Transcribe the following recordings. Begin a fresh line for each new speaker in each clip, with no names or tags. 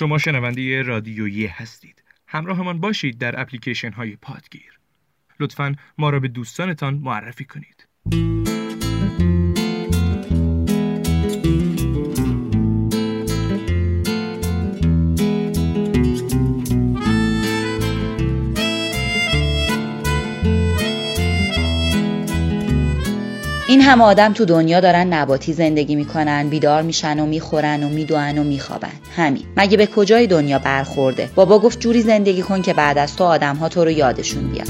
شما شنونده رادیویی هستید. همراهمان باشید در اپلیکیشن های پادگیر. لطفا ما را به دوستانتان معرفی کنید.
همه آدم تو دنیا دارن نباتی زندگی می‌کنن بیدار میشن و می‌خورن و میدوئن و میخوابن. همین. مگه به کجای دنیا برخورده؟ بابا گفت جوری زندگی کن که بعد از تو آدم ها تو رو یادشون بیاد.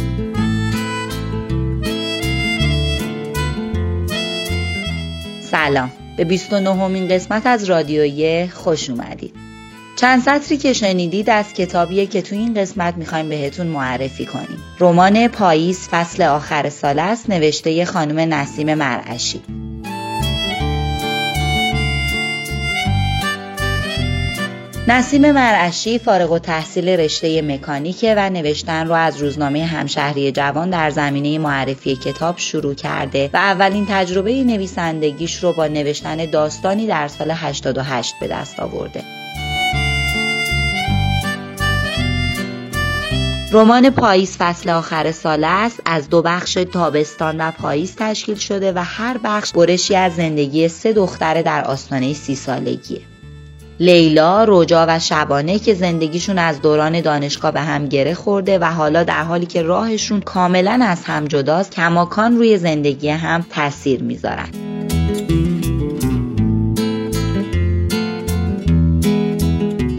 سلام. به 29 همین قسمت از رادیویه خوش اومدید. چند سطری که شنیدید از کتابیه که تو این قسمت می‌خوایم بهتون معرفی کنیم رمان پاییز فصل آخر سال است نوشته خانم نسیم مرعشی نسیم مرعشی فارغ و تحصیل رشته مکانیکه و نوشتن رو از روزنامه همشهری جوان در زمینه معرفی کتاب شروع کرده و اولین تجربه نویسندگیش رو با نوشتن داستانی در سال 88 به دست آورده. رمان پاییز فصل آخر سال است از دو بخش تابستان و پاییز تشکیل شده و هر بخش برشی از زندگی سه دختر در آستانه سی سالگیه. لیلا، روجا و شبانه که زندگیشون از دوران دانشگاه به هم گره خورده و حالا در حالی که راهشون کاملا از هم جداست کماکان روی زندگی هم تاثیر می‌ذارن.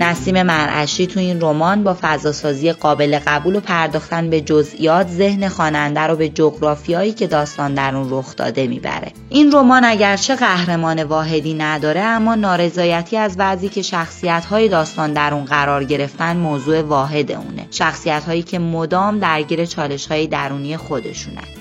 نسیم مرعشی تو این رمان با فضاسازی قابل قبول و پرداختن به جزئیات ذهن خواننده رو به جغرافیایی که داستان در اون رخ داده می‌بره. این رمان اگرچه قهرمان واحدی نداره اما نارضایتی از وضعی که شخصیت های داستان در اون قرار گرفتن موضوع واحد اونه. شخصیت هایی که مدام درگیر چالش های درونی خودشونن.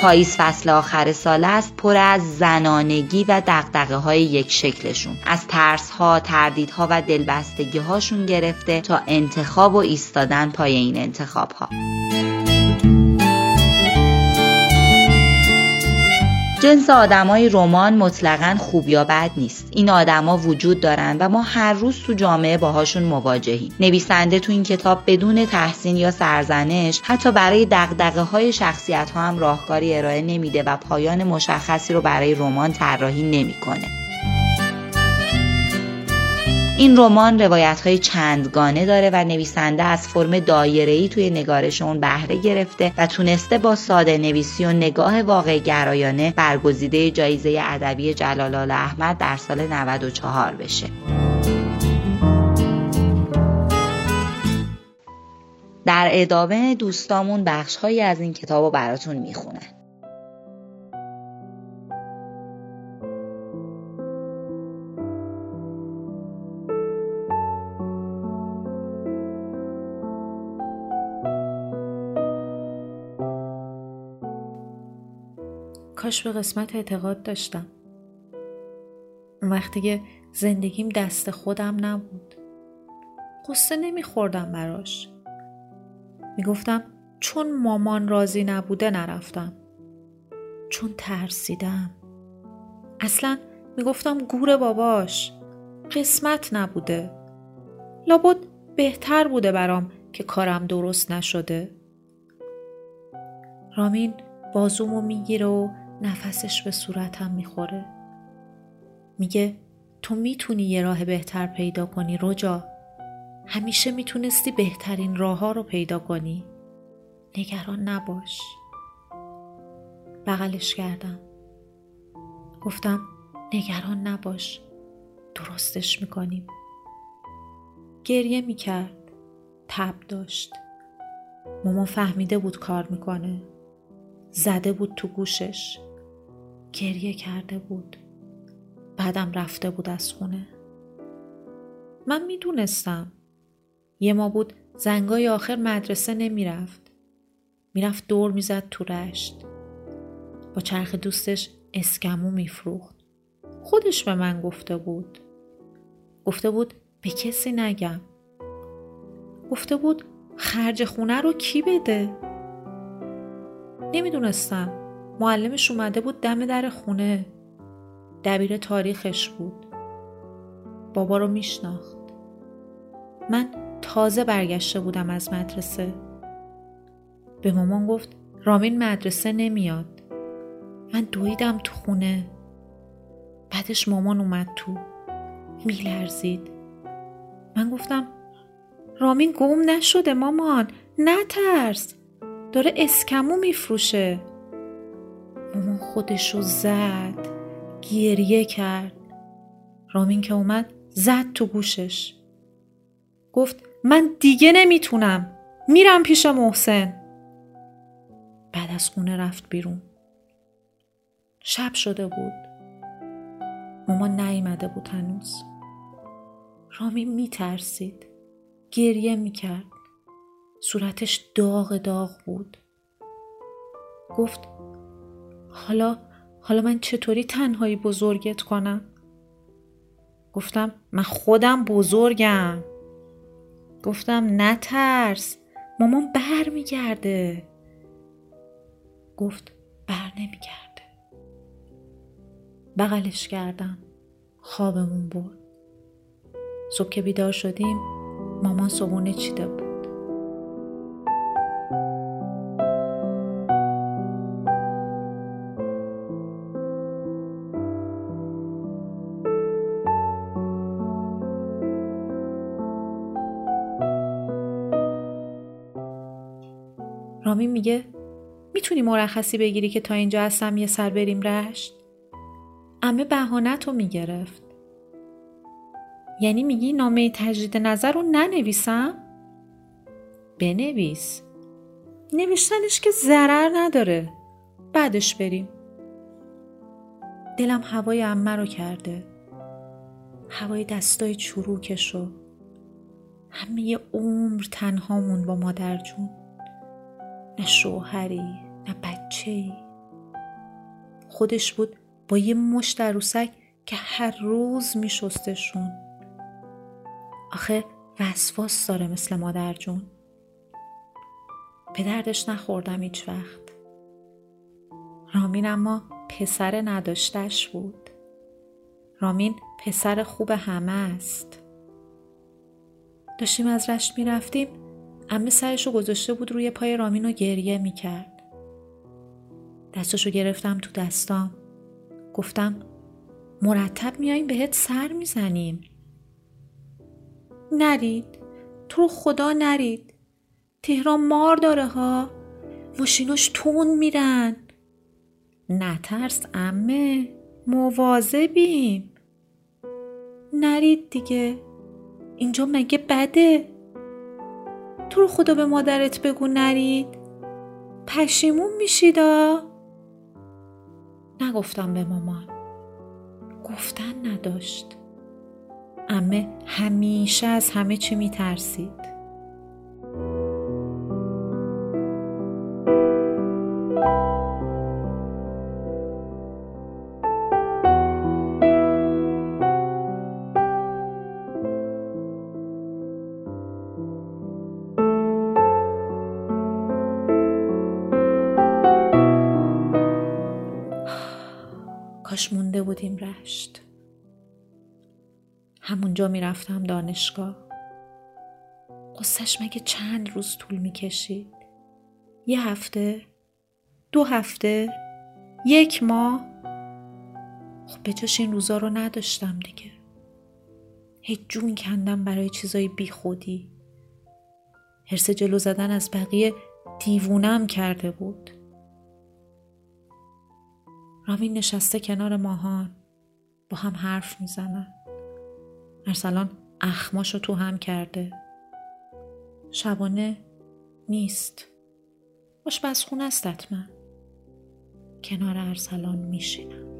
پاییز فصل آخر سال است پر از زنانگی و دقدقه های یک شکلشون. از ترس ها تردیدها و دلبستگی هاشون گرفته تا انتخاب و ایستادن پای این انتخاب ها جنس آدمای رمان مطلقا خوب یا بد نیست. این آدما وجود دارن و ما هر روز تو جامعه باهاشون مواجهیم. نویسنده تو این کتاب بدون تحسین یا سرزنش حتی برای دغدغه های شخصیت ها هم راهکاری ارائه نمیده و پایان مشخصی رو برای رمان طراحی نمی‌کنه. این رمان روایت های چندگانه داره و نویسنده از فرم دایره توی نگارش اون بهره گرفته و تونسته با ساده نویسی و نگاه واقع گرایانه برگزیده جایزه ادبی جلال احمد در سال 94 بشه. در ادامه دوستامون بخش هایی از این کتاب رو براتون می‌خونن.
کاش به قسمت اعتقاد داشتم. وقتی که زندگیم دست خودم نبود. قصه نمیخوردم براش. می‌گفتم چون مامان راضی نبوده نرفتم. چون ترسیدم. اصلا می‌گفتم گور باباش قسمت نبوده. لابد بهتر بوده برام که کارم درست نشده. رامین بازومو می‌گیره و نفسش به صورتم می‌خوره. میگه تو می‌تونی یه راه بهتر پیدا کنی رجا. همیشه می‌تونستی بهترین راه ها رو پیدا کنی. نگران نباش. بغلش کردم. گفتم نگران نباش. درستش می‌کنیم. گریه می‌کرد. تب داشت. مامان فهمیده بود کار می‌کنه. زده بود تو گوشش. گریه کرده بود. بعدم رفته بود از خونه. من می‌دونستم. یه ما بود زنگای آخر مدرسه نمی‌رفت. می‌رفت دور می‌زد تو رشت. با چرخ دوستش اسکمو میفروخت. خودش به من گفته بود. گفته بود به کسی نگم. گفته بود خرج خونه رو کی بده؟ نمی‌دونستم. معلمش اومده بود دم در خونه. دبیر تاریخش بود. بابا رو میشناخت. من تازه برگشته بودم از مدرسه. به مامان گفت رامین مدرسه نمیاد. من دویدم تو خونه. بعدش مامان اومد تو. میلرزید. من گفتم رامین گم نشده مامان نترس. داره اسکمو میفروشه. مامان خودشو زد گریه کرد. رامین که اومد زد تو گوشش. گفت من دیگه نمی‌تونم. میرم پیش محسن. بعد از خونه رفت بیرون. شب شده بود. مامان نیامده بود هنوز. رامین میترسید. گریه می‌کرد. صورتش داغ داغ بود. گفت حالا حالا من چطوری تنهایی بزرگت کنم؟ گفتم من خودم بزرگم. گفتم نترس مامان بر میگرده. گفت بر نمیگرده. بغلش کردم خوابمون برد. صبح که بیدار شدیم مامان صبونه چیده بود. رامین میگه می‌تونی مرخصی بگیری که تا اینجا هستم یه سر بریم رشت؟ امه بهانت رو می‌گرفت. یعنی میگی نامه تجدید نظر رو ننویسم؟ بنویس. نوشتنش که ضرر نداره. بعدش بریم. دلم هوای امه رو کرده. هوای دستای چروکش رو. همه عمر تنهامون با مادر جون. نه شوهری نه بچه ای. خودش بود با یه مشت عروسک که هر روز می شستشون. آخه وسواس داره مثل مادر جون. به دردش نخوردم هیچ وقت. رامین اما پسر نداشتش بود. رامین پسر خوب همه است. داشتیم از رشت می رفتیم امه سرشو گذاشته بود روی پای رامین و گریه می‌کرد. دستشو گرفتم تو دستام. گفتم مرتب میاییم بهت سر می‌زنیم. نرید. تو خدا نرید. تهران مار داره ها. ماشیناش تون میرن. نترس امه. مواظبیم. نرید دیگه. اینجا مگه بده؟ تو رو خدا به مادرت بگو نرید پشیمون میشیدا. نگفتم به مامان. گفتن نداشت. امه همیشه از همه چی میترسید. بودیم رشت. همونجا می‌رفتم دانشگاه. قصهش مگه چند روز طول می‌کشید؟ یه هفته دو هفته یک ماه. خب به جاش این روزا رو نداشتم دیگه. هیچ جون کندم برای چیزای بی خودی حرس جلو زدن از بقیه دیوونم کرده بود. رامین نشسته کنار ماهان. با هم حرف می‌زنن. ارسلان اخماشو تو هم کرده. شبانه نیست. آشپزخونه است حتما. کنار ارسلان میشینم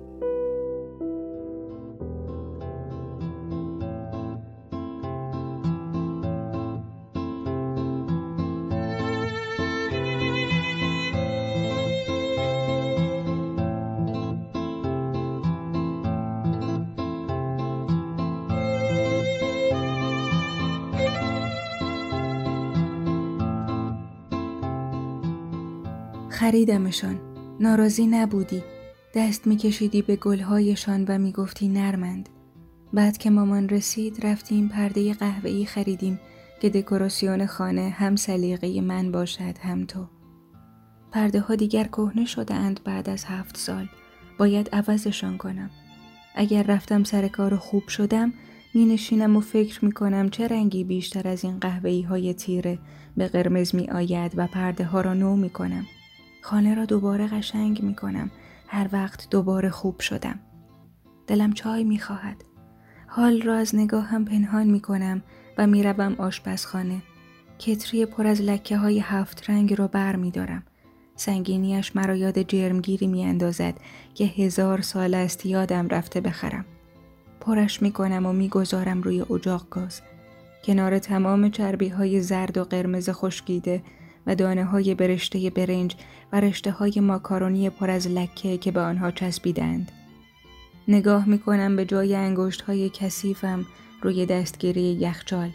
خریدمشان ناراضی نبودی دست میکشیدی به گلهایشان و می‌گفتی نرمند بعد که مامان رسید رفتیم پرده قهوه‌ای خریدیم که دکوراسیون خانه هم سلیقه من باشد هم تو. پرده ها دیگر کهنه شده اند بعد از هفت سال. باید عوضشان کنم. اگر رفتم سر کار خوب شدم می نشینم و فکر می کنم چه رنگی بیشتر از این قهوه‌ای های تیره به قرمز می آید و پرده ها را نو می کنم. خانه را دوباره قشنگ می کنم. هر وقت دوباره خوب شدم. دلم چای می خواهد. حال را از نگاه هم پنهان می کنم و می روم آشپزخانه. کتری پر از لکه های هفت رنگ را بر می دارم. سنگینیش مرا یاد جرمگیری می اندازد که هزار سال است یادم رفته بخرم. پرش می کنم و می گذارم روی اجاق گاز. کنار تمام چربی های زرد و قرمز خشکیده و دانه های برشته برنج و رشته های ماکارونی پر از لکه که به آنها چسبیدند. نگاه می کنم به جای انگشت های کثیفم روی دستگیری یخچال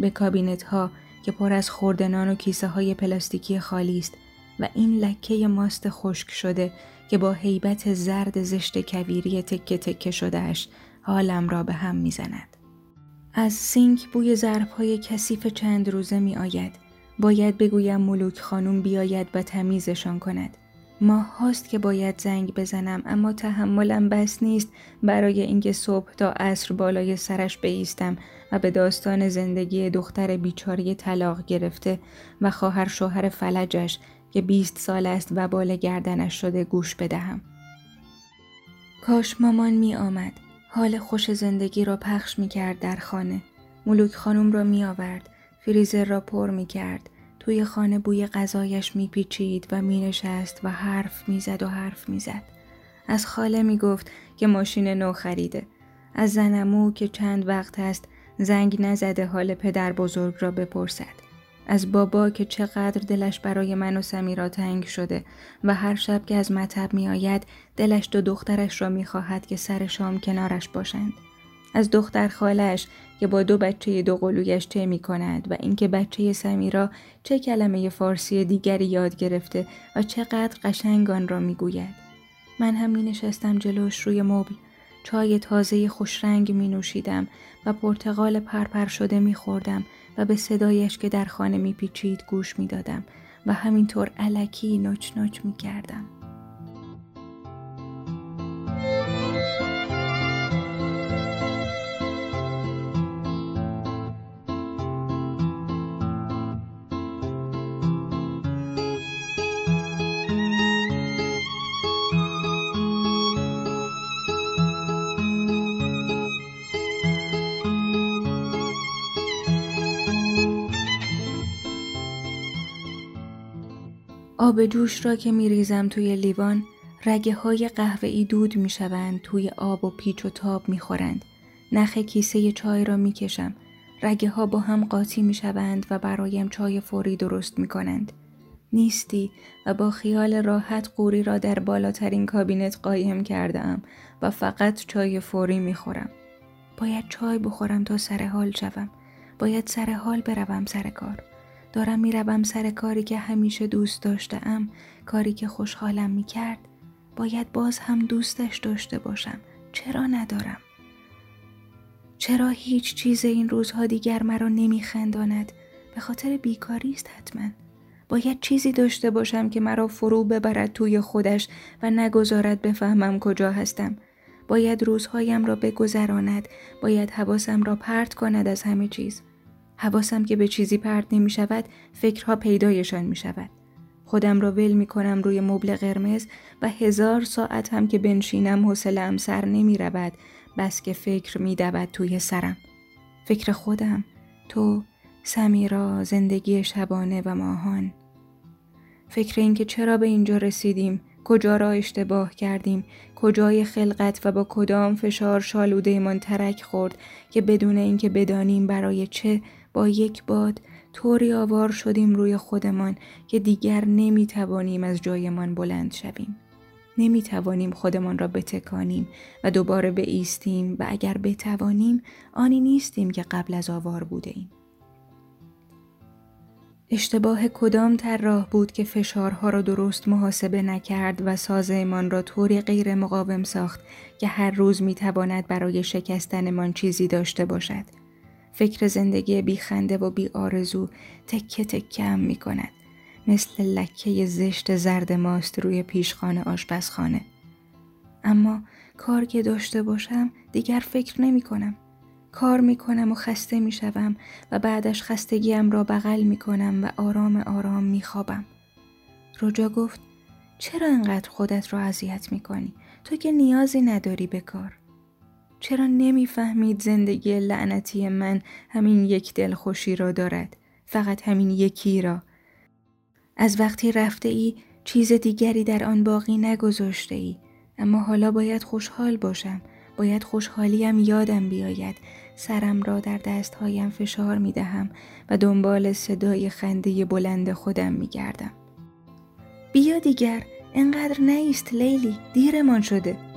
به کابینت ها که پر از خوردنان و کیسه های پلاستیکی خالی است و این لکه ماست خشک شده که با حیبت زرد زشت کویری تکه تکه شدهش حالم را به هم می‌زند. از سینک بوی ظرف های کثیف چند روزه می آید. باید بگویم ملوک خانم بیاید و تمیزشان کند. ماه هاست که باید زنگ بزنم اما تحملم بس نیست برای اینکه صبح تا عصر بالای سرش بیستم و به داستان زندگی دختر بیچاری طلاق گرفته و خواهر شوهر فلجش که بیست سال است و بال گردنش شده گوش بدهم. کاش مامان می آمد. حال خوش زندگی را پخش می کرد در خانه. ملوک خانم را می آورد. فریزر را پر می کرد. توی خانه بوی غذایش میپیچید و مینشست و حرف می‌زد و حرف می‌زد. از خاله می‌گفت که ماشین نو خریده. از زنمو که چند وقت است زنگ نزده حال پدر بزرگ را بپرسد. از بابا که چقدر دلش برای من و سمیرا تنگ شده و هر شب که از مطب می آید دلش دو دخترش را می خواهد که سر شام کنارش باشند. از دختر خالش که با دو بچه دو قلویش چه می کند و اینکه بچه سمیرا چه کلمه فارسی دیگری یاد گرفته و چقدر قشنگ آن را می گوید. من هم می نشستم جلوش روی مبل چای تازه خوشرنگ می نوشیدم و پرتقال پرپر شده می خوردم و به صدایش که در خانه می پیچید گوش می دادم و همینطور علکی نوچ نوچ می کردم. آب جوش را که می ریزم توی لیوان رگه های قهوه دود می شوند توی آب و پیچ و تاب می خورند. نخ کیسه چای را می کشم. رگه ها با هم قاطی می شوند و برایم چای فوری درست می کنند. نیستی و با خیال راحت قوری را در بالاترین کابینت قایم کردم و فقط چای فوری می خورم. باید چای بخورم تا سر حال شوم. باید سر حال بروم سر کار. دارم می‌روم سر کاری که همیشه دوست داشتم کاری که خوشحالم می‌کرد باید باز هم دوستش داشته باشم. چرا ندارم؟ چرا هیچ چیز این روزها دیگر مرا نمیخنداند؟ به خاطر بیکاری است حتما. باید چیزی داشته باشم که مرا فرو ببرد توی خودش و نگذارد بفهمم کجا هستم. باید روزهایم را بگذراند باید حواسم را پرت کند از همه چیز. حواسم که به چیزی پرت نمی شود فکرها پیدایشان می شود. خودم را ول می کنم روی مبل قرمز و هزار ساعت هم که بنشینم حوصله‌ام سر نمی رود بس که فکر می دود توی سرم. فکر خودم، تو، سمیرا، زندگی شبانه و ماهان. فکر اینکه چرا به اینجا رسیدیم، کجا را اشتباه کردیم، کجای خلقت و با کدام فشار شالوده من ترک خورد که بدون اینکه بدانیم برای چه با یک باد طوری آوار شدیم روی خودمان که دیگر نمی توانیم از جایمان بلند شویم. نمی توانیم خودمان را بتکانیم و دوباره ایستیم و اگر بتوانیم آنی نیستیم که قبل از آوار بوده ایم. اشتباه کدام طراح بود که فشارها را درست محاسبه نکرد و سازمان را طوری غیر مقاوم ساخت که هر روز می تواند برای شکستنمان چیزی داشته باشد. فکر زندگی بیخنده و بی آرزو تکه هم می کند. مثل لکه زشت زرد ماست روی پیشخانه آشپزخانه. اما کار که داشته باشم دیگر فکر نمی کنم. کار می کنم و خسته می شوم و بعدش خستگیم را بغل می کنم و آرام آرام می خوابم. رجا گفت چرا انقدر خودت را اذیت می کنی؟ تو که نیازی نداری به کار. چرا نمی‌فهمید زندگی لعنتی من همین یک دلخوشی را دارد؟ فقط همین یکی را. از وقتی رفته ای چیز دیگری در آن باقی نگذاشته ای. اما حالا باید خوشحال باشم. باید خوشحالیم یادم بیاید سرم را در دستهایم فشار می دهم و دنبال صدای خنده بلند خودم می گردم. بیا دیگر انقدر نیست لیلی دیرمان شده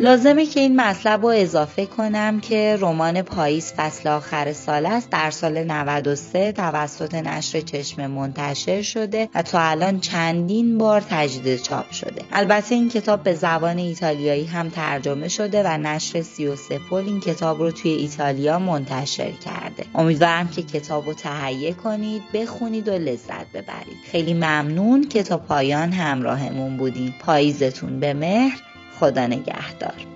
لازمه که این مطلب رو اضافه کنم که رمان پاییز فصل آخر سال است. در سال 93 توسط نشر چشم منتشر شده و تا الان چندین بار تجدید چاپ شده. البته این کتاب به زبان ایتالیایی هم ترجمه شده و نشر 33 پل این کتاب رو توی ایتالیا منتشر کرده. امیدوارم که کتاب رو تهیه کنید بخونید و لذت ببرید. خیلی ممنون که تا پایان همراهمون بودید پاییزتون به مهر. خدا نگهدار.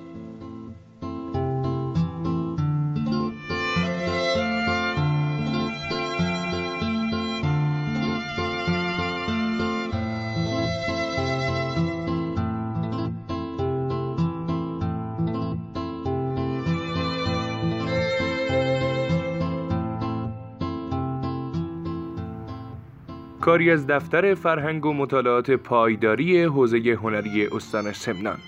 کاری از دفتر فرهنگ و مطالعات پایداری حوزه هنری استان سمنان.